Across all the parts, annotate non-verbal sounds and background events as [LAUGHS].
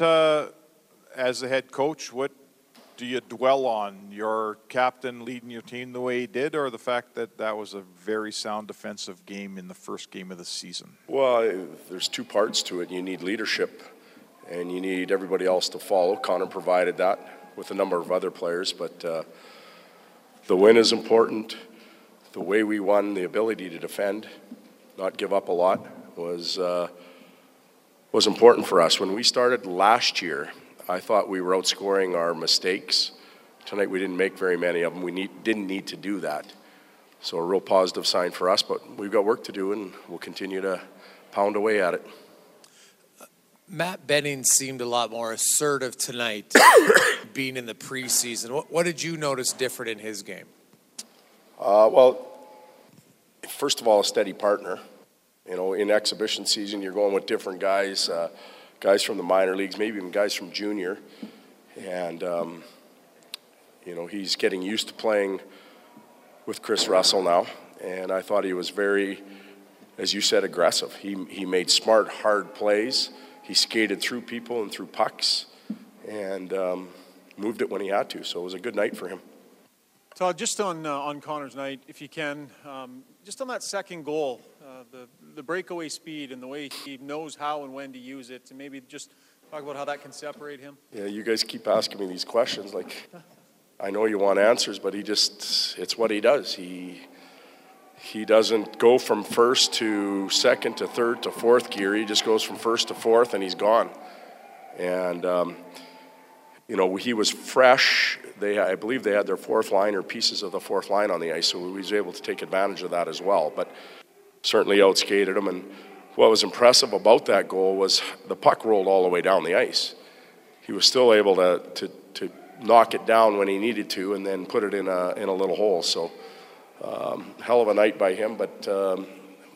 uh, as the head coach, what do you dwell on? Your captain leading your team the way he did, or the fact that that was a very sound defensive game in the first game of the season? Well, there's two parts to it. You need leadership, and you need everybody else to follow. Connor provided that with a number of other players, but uh, the win is important. The way we won, the ability to defend, not give up a lot, was. Uh, was important for us. When we started last year, I thought we were outscoring our mistakes. Tonight we didn't make very many of them. We need, didn't need to do that. So a real positive sign for us, but we've got work to do and we'll continue to pound away at it. Matt Benning seemed a lot more assertive tonight, [COUGHS] being in the preseason. What, what, did you notice different in his game? Uh, well, first of all, a steady partner. You know, in exhibition season, you're going with different guys, uh, guys from the minor leagues, maybe even guys from junior. And, um, you know, he's getting used to playing with Kris Russell now. And I thought he was very, as you said, aggressive. He, he made smart, hard plays. He skated through people and through pucks and um, moved it when he had to. So it was a good night for him. Todd, just on uh, on Connor's night, if you can, um, just on that second goal, uh, the the breakaway speed and the way he knows how and when to use it, and maybe just talk about how that can separate him. Yeah, you guys keep asking me these questions. Like, I know you want answers, but he just—it's what he does. He he doesn't go from first to second to third to fourth gear. He just goes from first to fourth, and he's gone. And um, you know, he was fresh they, I believe they had their fourth line or pieces of the fourth line on the ice, so he was able to take advantage of that as well. But certainly outskated him. And what was impressive about that goal was the puck rolled all the way down the ice. He was still able to, to, to knock it down when he needed to and then put it in a, in a little hole. So, um, hell of a night by him, but um,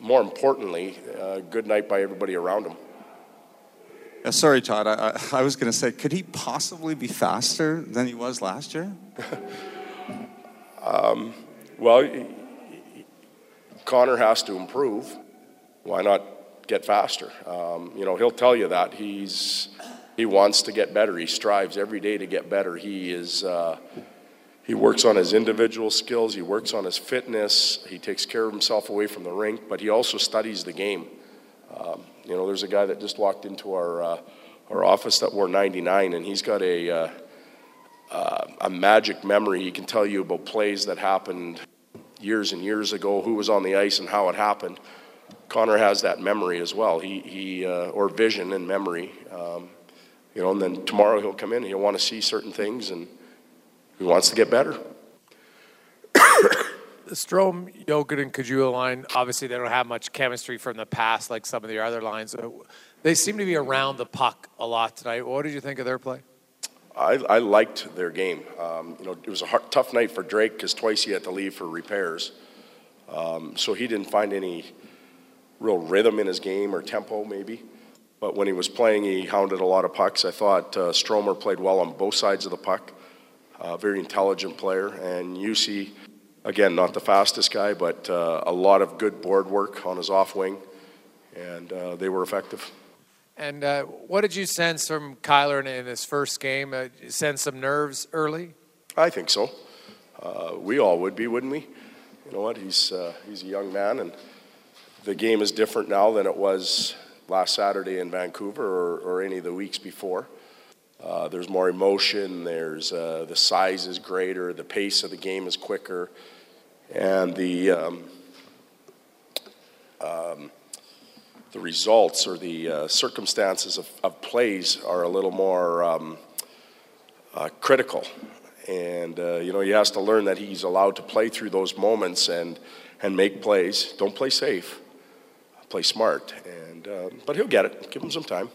more importantly, uh, good night by everybody around him. Uh, sorry, Todd. I, I, was going to say, could he possibly be faster than he was last year? [LAUGHS] um, well, Connor has to improve. Why not get faster? Um, you know, he'll tell you that he's he wants to get better. He strives every day to get better. He is. Uh, he works on his individual skills. He works on his fitness. He takes care of himself away from the rink, but he also studies the game. Um, you know, there's a guy that just walked into our uh, our office that wore 99, and he's got a uh, uh, a magic memory. He can tell you about plays that happened years and years ago, who was on the ice and how it happened. Connor has that memory as well. He he uh, or vision and memory. Um, you know, and then tomorrow he'll come in and he'll want to see certain things, and he wants to get better. The Strome, Jokic, and Caggiula line, obviously they don't have much chemistry from the past like some of the other lines. They seem to be around the puck a lot tonight. What did you think of their play? I, I liked their game. Um, you know, it was a hard, tough night for Drake because twice he had to leave for repairs. Um, so he didn't find any real rhythm in his game or tempo, maybe. But when he was playing, he hounded a lot of pucks. I thought uh, Stromer played well on both sides of the puck. Uh, very intelligent player. And Juuse again, not the fastest guy, but uh, a lot of good board work on his off wing, and uh, they were effective. And uh, what did you sense from Kailer in, in his first game? Uh, sense some nerves early? I think so. Uh, we all would be, wouldn't we? You know what? He's uh, he's a young man, and the game is different now than it was last Saturday in Vancouver or, or any of the weeks before. Uh, there's more emotion. There's uh, the size is greater. The pace of the game is quicker and the um, um, the results or the uh, circumstances of, of, plays are a little more um, uh, critical. And uh, you know he has to learn that he's allowed to play through those moments and and make plays. Don't play safe, play smart. And uh, but he'll get it. Give him some time.